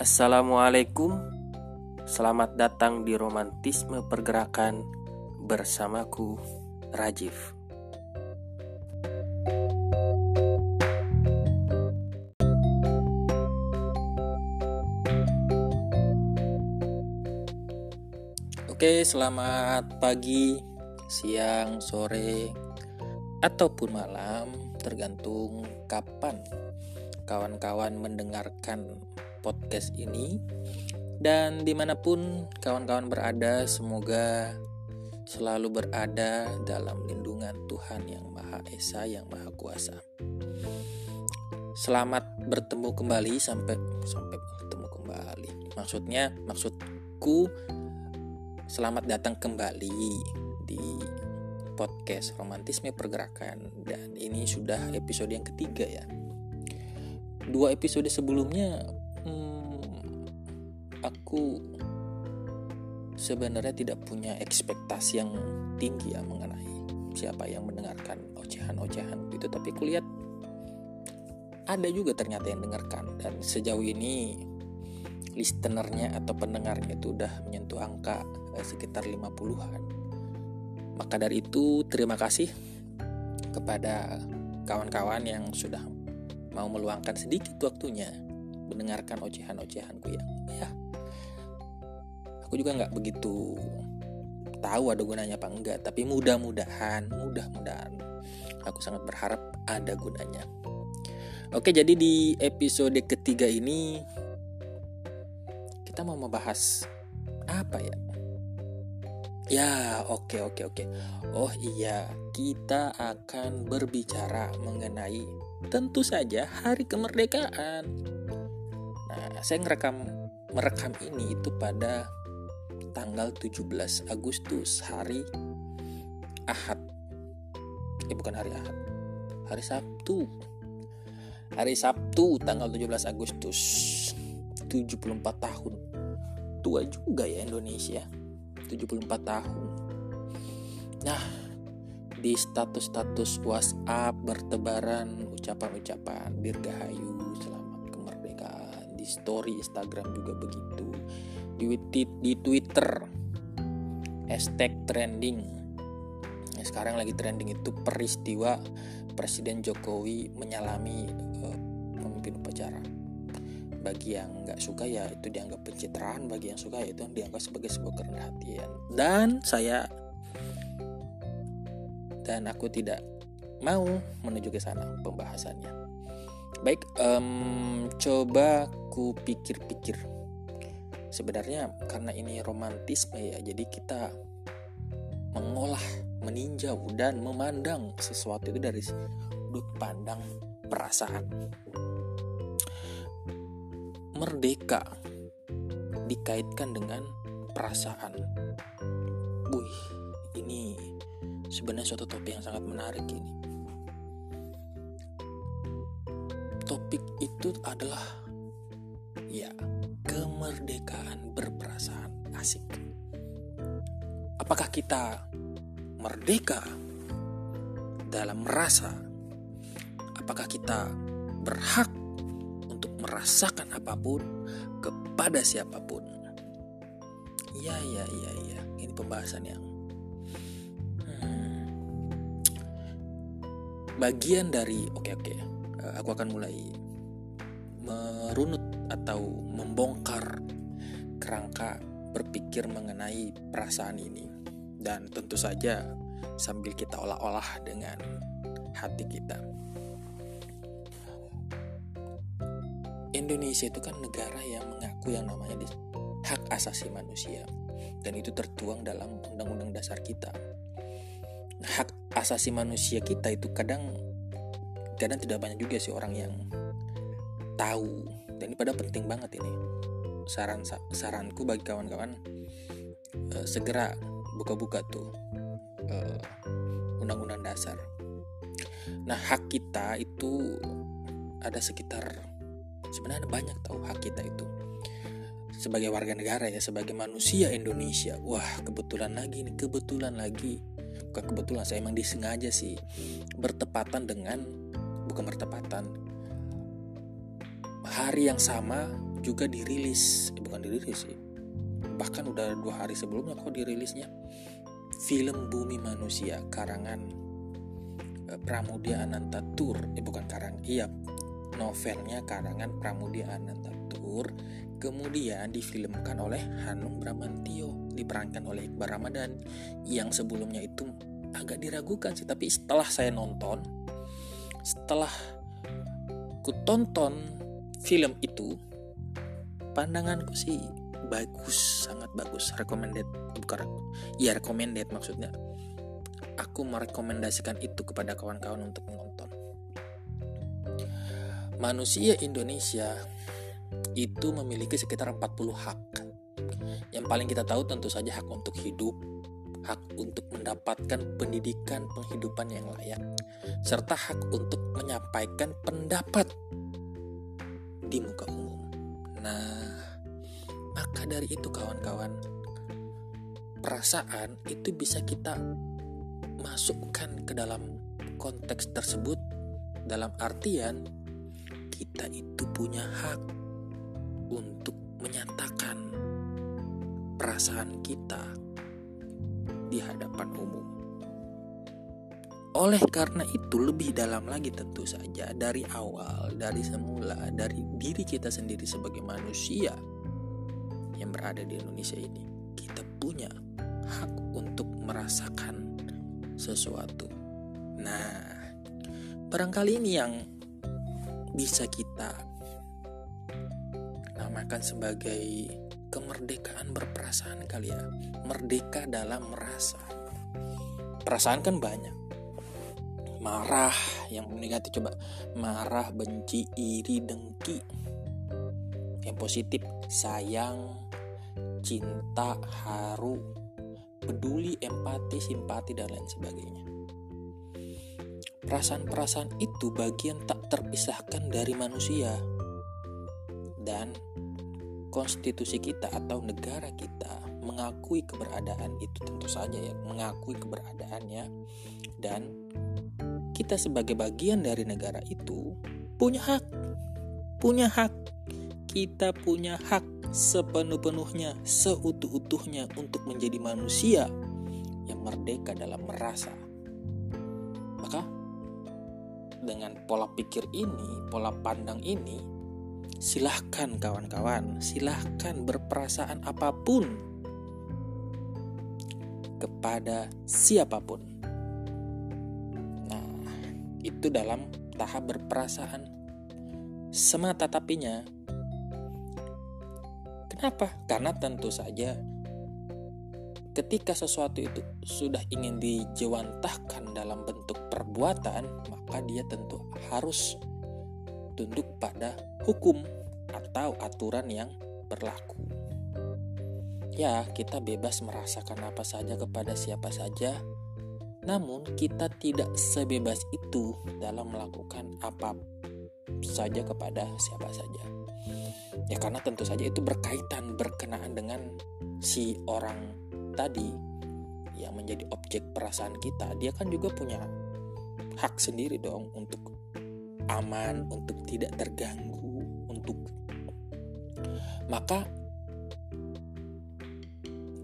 Assalamualaikum. Selamat datang di Romantisme Pergerakan Bersamaku Rajif Oke, selamat pagi, siang, sore, ataupun malam, tergantung kapan kawan-kawan mendengarkan podcast ini. Dan di mana pun kawan-kawan berada, semoga selalu berada dalam lindungan Tuhan yang Maha Esa, yang Maha Kuasa. Selamat bertemu kembali sampai sampai bertemu kembali. Maksudnya, maksudku Selamat datang kembali di podcast Romantisme Pergerakan dan ini sudah episode yang ketiga ya. Dua episode sebelumnya hmm, aku sebenarnya tidak punya ekspektasi yang tinggi ya mengenai siapa yang mendengarkan ocehan-ocehan itu tapi kulihat ada juga ternyata yang dengarkan dan sejauh ini listenernya atau pendengarnya itu udah menyentuh angka eh, sekitar 50-an. Maka dari itu terima kasih kepada kawan-kawan yang sudah mau meluangkan sedikit waktunya mendengarkan ocehan-ocehanku yang ya aku juga nggak begitu tahu ada gunanya apa enggak tapi mudah-mudahan mudah-mudahan aku sangat berharap ada gunanya oke jadi di episode ketiga ini kita mau membahas apa ya? Ya, oke oke oke. Oh iya, kita akan berbicara mengenai tentu saja hari kemerdekaan. Nah, saya ngerekam merekam ini itu pada tanggal 17 Agustus, hari Ahad. Eh bukan hari Ahad. Hari Sabtu. Hari Sabtu tanggal 17 Agustus 74 tahun tua juga ya Indonesia 74 tahun nah di status-status WhatsApp bertebaran ucapan-ucapan dirgahayu selamat di story Instagram juga begitu. Di, di Twitter. Hashtag trending. Nah, sekarang lagi trending itu peristiwa Presiden Jokowi menyalami uh, pemimpin upacara. Bagi yang nggak suka ya itu dianggap pencitraan bagi yang suka ya itu dianggap sebagai sebuah kerendahan hatian dan saya dan aku tidak mau menuju ke sana pembahasannya baik um, coba ku pikir-pikir sebenarnya karena ini romantisme ya jadi kita mengolah meninjau dan memandang sesuatu itu dari sudut pandang perasaan merdeka dikaitkan dengan perasaan. Wih, ini sebenarnya suatu topik yang sangat menarik ini. Itu adalah ya kemerdekaan berperasaan asik. Apakah kita merdeka dalam merasa? Apakah kita berhak merasakan apa pun kepada siapa pun. Ya, ya, ya, ya. Ini pembahasan yang hmm, bagian dari oke, oke. Eh, aku akan mulai merunut atau membongkar kerangka berpikir mengenai perasaan ini dan tentu saja sambil kita olah-olah dengan hati kita. Indonesia itu kan negara yang mengaku yang namanya hak asasi manusia dan itu tertuang dalam undang-undang dasar kita. Hak asasi manusia kita itu kadang kadang tidak banyak juga sih orang yang tahu dan ini pada penting banget ini. Saran saranku bagi kawan-kawan uh, segera buka-buka tuh uh, undang-undang dasar. Nah, hak kita itu ada sekitar sebenarnya banyak tahu hak kita itu sebagai warga negara ya sebagai manusia Indonesia wah kebetulan lagi nih kebetulan lagi bukan kebetulan saya emang disengaja sih bertepatan dengan bukan bertepatan hari yang sama juga dirilis. Eh, bukan dirilis sih. Bahkan udah dua hari sebelumnya kok dirilisnya. Film Bumi Manusia karangan eh, Pramudia Anantatur. Eh bukan karang iya. Novelnya karangan Pramudia Anantatur. Kemudian difilmkan oleh Hanung Bramantio diperankan oleh Iqbal Ramadan. Yang sebelumnya itu agak diragukan sih tapi setelah saya nonton setelah ku tonton film itu pandanganku sih bagus sangat bagus. Recommended bukan ya recommended maksudnya. Aku merekomendasikan itu kepada kawan-kawan untuk menonton. Manusia Indonesia itu memiliki sekitar 40 hak. Yang paling kita tahu tentu saja hak untuk hidup, hak untuk mendapatkan pendidikan penghidupan yang layak, serta hak untuk menyampaikan pendapat di muka umum. Nah, maka dari itu kawan-kawan, perasaan itu bisa kita masukkan ke dalam konteks tersebut dalam artian kita itu punya hak untuk menyatakan perasaan kita di hadapan umum. Oleh karena itu, lebih dalam lagi tentu saja dari awal, dari semula, dari diri kita sendiri sebagai manusia yang berada di Indonesia ini, kita punya hak untuk merasakan sesuatu. Nah, barangkali ini yang bisa kita namakan sebagai kemerdekaan berperasaan kali ya. Merdeka dalam merasa. Perasaan kan banyak marah yang negatif coba. Marah benci iri dengki. Yang positif sayang cinta haru peduli empati simpati dan lain sebagainya. Perasaan-perasaan itu bagian tak terpisahkan dari manusia dan konstitusi kita atau negara kita mengakui keberadaan itu tentu saja ya mengakui keberadaannya dan kita sebagai bagian dari negara itu punya hak. Punya hak. Kita punya hak sepenuh-penuhnya seutuh-utuhnya untuk menjadi manusia yang merdeka dalam merasa. Maka dengan pola pikir ini pola pandang ini silahkan kawan-kawan, silahkan berperasaan apa pun kepada siapa pun. Itu dalam tahap berperasaan semata tapinya. Kenapa? Karena tentu saja ketika sesuatu itu sudah ingin dijewantahkan dalam bentuk perbuatan, maka dia tentu harus tunduk pada hukum atau aturan yang berlaku. Ya, kita bebas merasakan apa saja kepada siapa saja, namun kita tidak sebebas itu dalam melakukan apa saja kepada siapa saja. Ya karena tentu saja itu berkaitan berkenaan dengan si orang tadi yang menjadi objek perasaan kita. Dia kan juga punya hak sendiri dong untuk aman, untuk tidak terganggu, untuk maka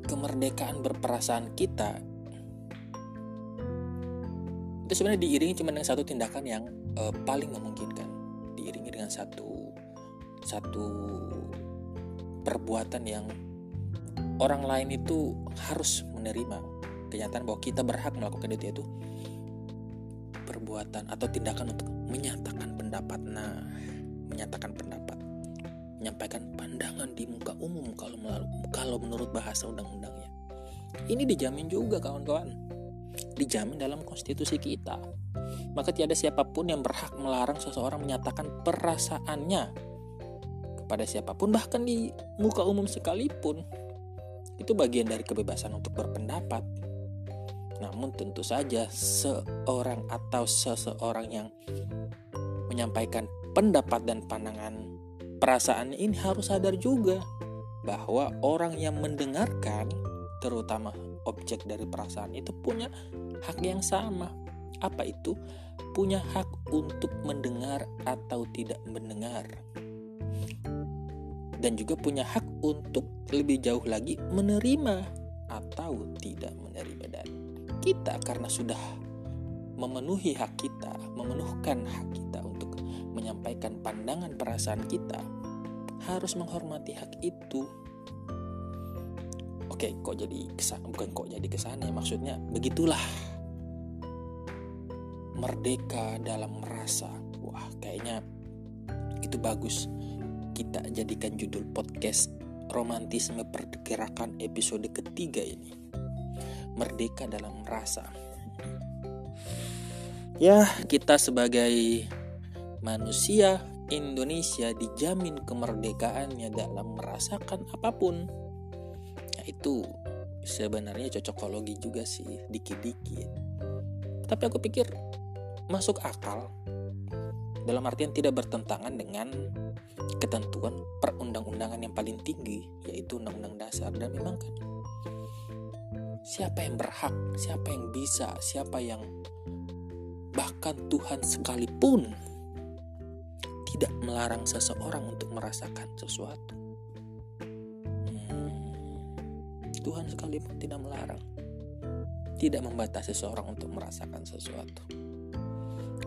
kemerdekaan berperasaan kita itu sebenarnya diiringi cuma dengan satu tindakan yang uh, paling memungkinkan diiringi dengan satu satu perbuatan yang orang lain itu harus menerima kenyataan bahwa kita berhak melakukan itu yaitu perbuatan atau tindakan untuk menyatakan pendapat. Nah, menyatakan pendapat, menyampaikan pandangan di muka umum kalau kalau menurut bahasa undang-undangnya. Ini dijamin juga kawan-kawan. Dijamin dalam konstitusi kita. Maka tiada siapa pun yang berhak melarang seseorang menyatakan perasaannya kepada siapa pun bahkan di muka umum sekalipun. Itu bagian dari kebebasan untuk berpendapat. Namun tentu saja seorang atau seseorang yang menyampaikan pendapat dan pandangan perasaannya ini harus sadar juga bahwa orang yang mendengarkan terutama objek dari perasaan itu punya hak yang sama. Apa itu? Punya hak untuk mendengar atau tidak mendengar. dan juga punya hak untuk lebih jauh lagi menerima atau tidak menerima dan kita karena sudah memenuhi hak kita, memenuhkan hak kita untuk menyampaikan pandangan perasaan kita, harus menghormati hak itu. Oke, kok jadi kesan bukan kok jadi kesan ya maksudnya begitulah merdeka dalam merasa. Wah, kayaknya itu bagus. Kita jadikan judul podcast romantisme pergerakan episode ketiga ini. Merdeka dalam rasa ya kita sebagai manusia Indonesia dijamin kemerdekaannya dalam merasakan apa pun. Ya itu sebenarnya cocokologi juga sih dikit-dikit. Tapi aku pikir masuk akal dalam artian tidak bertentangan dengan ketentuan perundang-undangan yang paling tinggi yaitu undang-undang dasar dan memang kan siapa yang berhak, siapa yang bisa, siapa yang bahkan Tuhan sekalipun tidak melarang seseorang untuk merasakan sesuatu. Hmm, Tuhan sekalipun tidak melarang, tidak membatasi seseorang untuk merasakan sesuatu.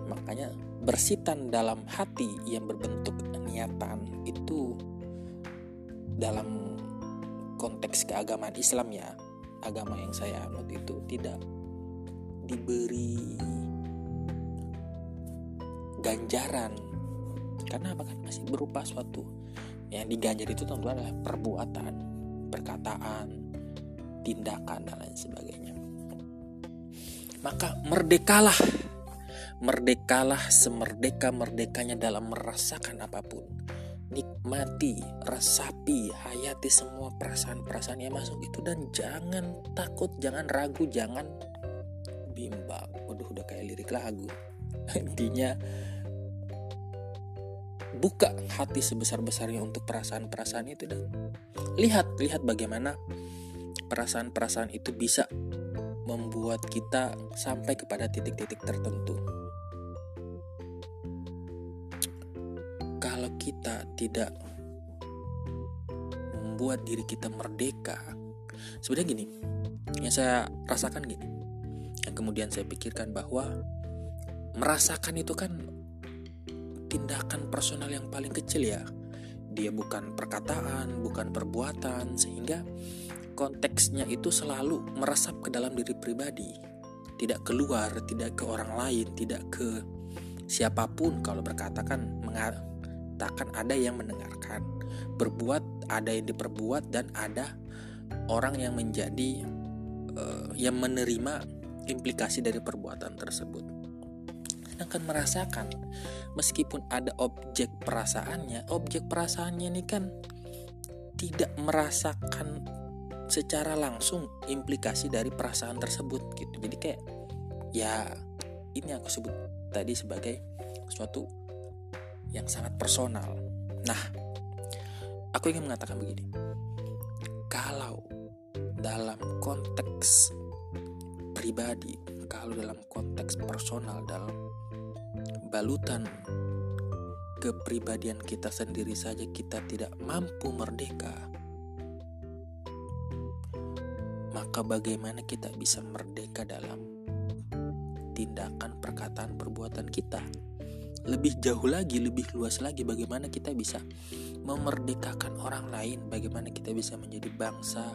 Makanya bersitan dalam hati yang berbentuk niatan itu dalam konteks keagamaan Islam ya. Agama yang saya anut itu tidak diberi ganjaran. Karena apa? Kan masih berupa suatu. Yang diganjar itu tentu adalah perbuatan perkataan tindakan dan lain sebagainya. Maka merdekalah Merdekalah semerdeka-merdekanya dalam merasakan apa pun. Nikmati, resapi, hayati semua perasaan-perasaan yang masuk itu dan jangan takut, jangan ragu, jangan bimbang. Waduh, udah kayak lirik lagu. Intinya buka hati sebesar-besarnya untuk perasaan-perasaan itu dan lihat lihat bagaimana perasaan-perasaan itu bisa membuat kita sampai kepada titik-titik tertentu. Kita tidak membuat diri kita merdeka. Sebenarnya gini yang saya rasakan gini yang kemudian saya pikirkan bahwa merasakan itu kan tindakan personal yang paling kecil ya. Dia bukan perkataan bukan perbuatan sehingga konteksnya itu selalu meresap ke dalam diri pribadi. Tidak keluar tidak ke orang lain tidak ke siapa pun kalau berkata kan takkan ada yang mendengarkan. Berbuat ada yang diperbuat dan ada orang yang menjadi uh, yang menerima implikasi dari perbuatan tersebut. Sedangkan merasakan meskipun ada objek perasaannya, objek perasaannya ini kan tidak merasakan secara langsung implikasi dari perasaan tersebut gitu. Jadi kayak ya ini aku sebut tadi sebagai suatu yang sangat personal. Nah, aku ingin mengatakan begini. Kalau dalam konteks pribadi, kalau dalam konteks personal, dalam balutan kepribadian kita sendiri saja kita tidak mampu merdeka, maka bagaimana kita bisa merdeka dalam tindakan, perkataan, perbuatan kita? Lebih jauh lagi, lebih luas lagi bagaimana kita bisa memerdekakan orang lain, bagaimana kita bisa menjadi bangsa,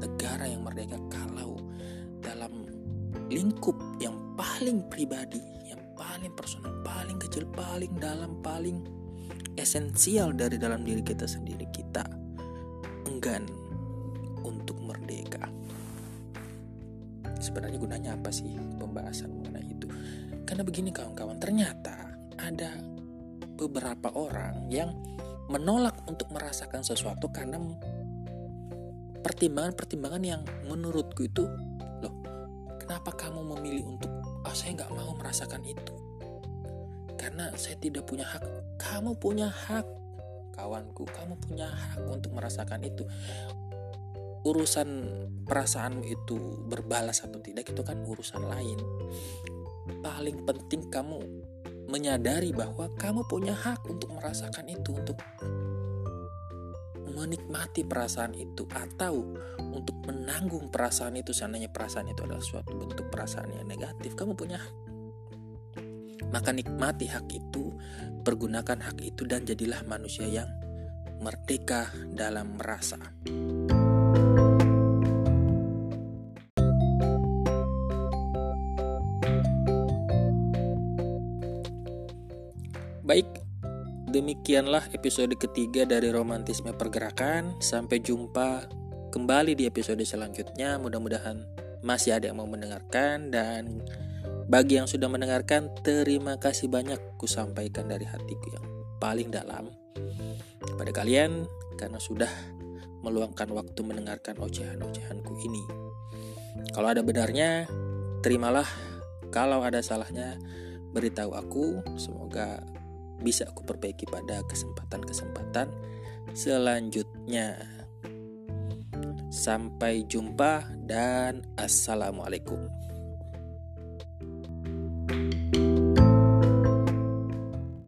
negara yang merdeka kalau dalam lingkup yang paling pribadi, yang paling personal, paling kecil, paling dalam, paling esensial dari dalam diri kita sendiri kita enggan untuk merdeka. Sebenarnya gunanya apa sih pembahasan mengenai itu? Karena begini kawan-kawan, ternyata ada beberapa orang yang menolak untuk merasakan sesuatu karena pertimbangan-pertimbangan yang menurutku itu loh kenapa kamu memilih untuk oh, saya nggak mau merasakan itu? Karena saya tidak punya hak. Kamu punya hak kawanku kamu punya hak untuk merasakan itu. Urusan perasaanmu itu berbalas atau tidak itu kan urusan lain. Paling penting kamu menyadari bahwa kamu punya hak untuk merasakan itu, untuk menikmati perasaan itu atau untuk menanggung perasaan itu seandainya perasaan itu adalah suatu bentuk perasaan yang negatif kamu punya hak maka nikmati hak itu pergunakan hak itu dan jadilah manusia yang merdeka dalam merasa. Baik, demikianlah episode ketiga dari Romantisme Pergerakan. Sampai jumpa kembali di episode selanjutnya. Mudah-mudahan masih ada yang mau mendengarkan dan bagi yang sudah mendengarkan, terima kasih banyak ku sampaikan dari hatiku yang paling dalam kepada kalian karena sudah meluangkan waktu mendengarkan ocehan-ocehanku ini. Kalau ada benarnya, terimalah. Kalau ada salahnya, beritahu aku. Semoga bisa aku perbaiki pada kesempatan-kesempatan selanjutnya. Sampai jumpa dan assalamualaikum.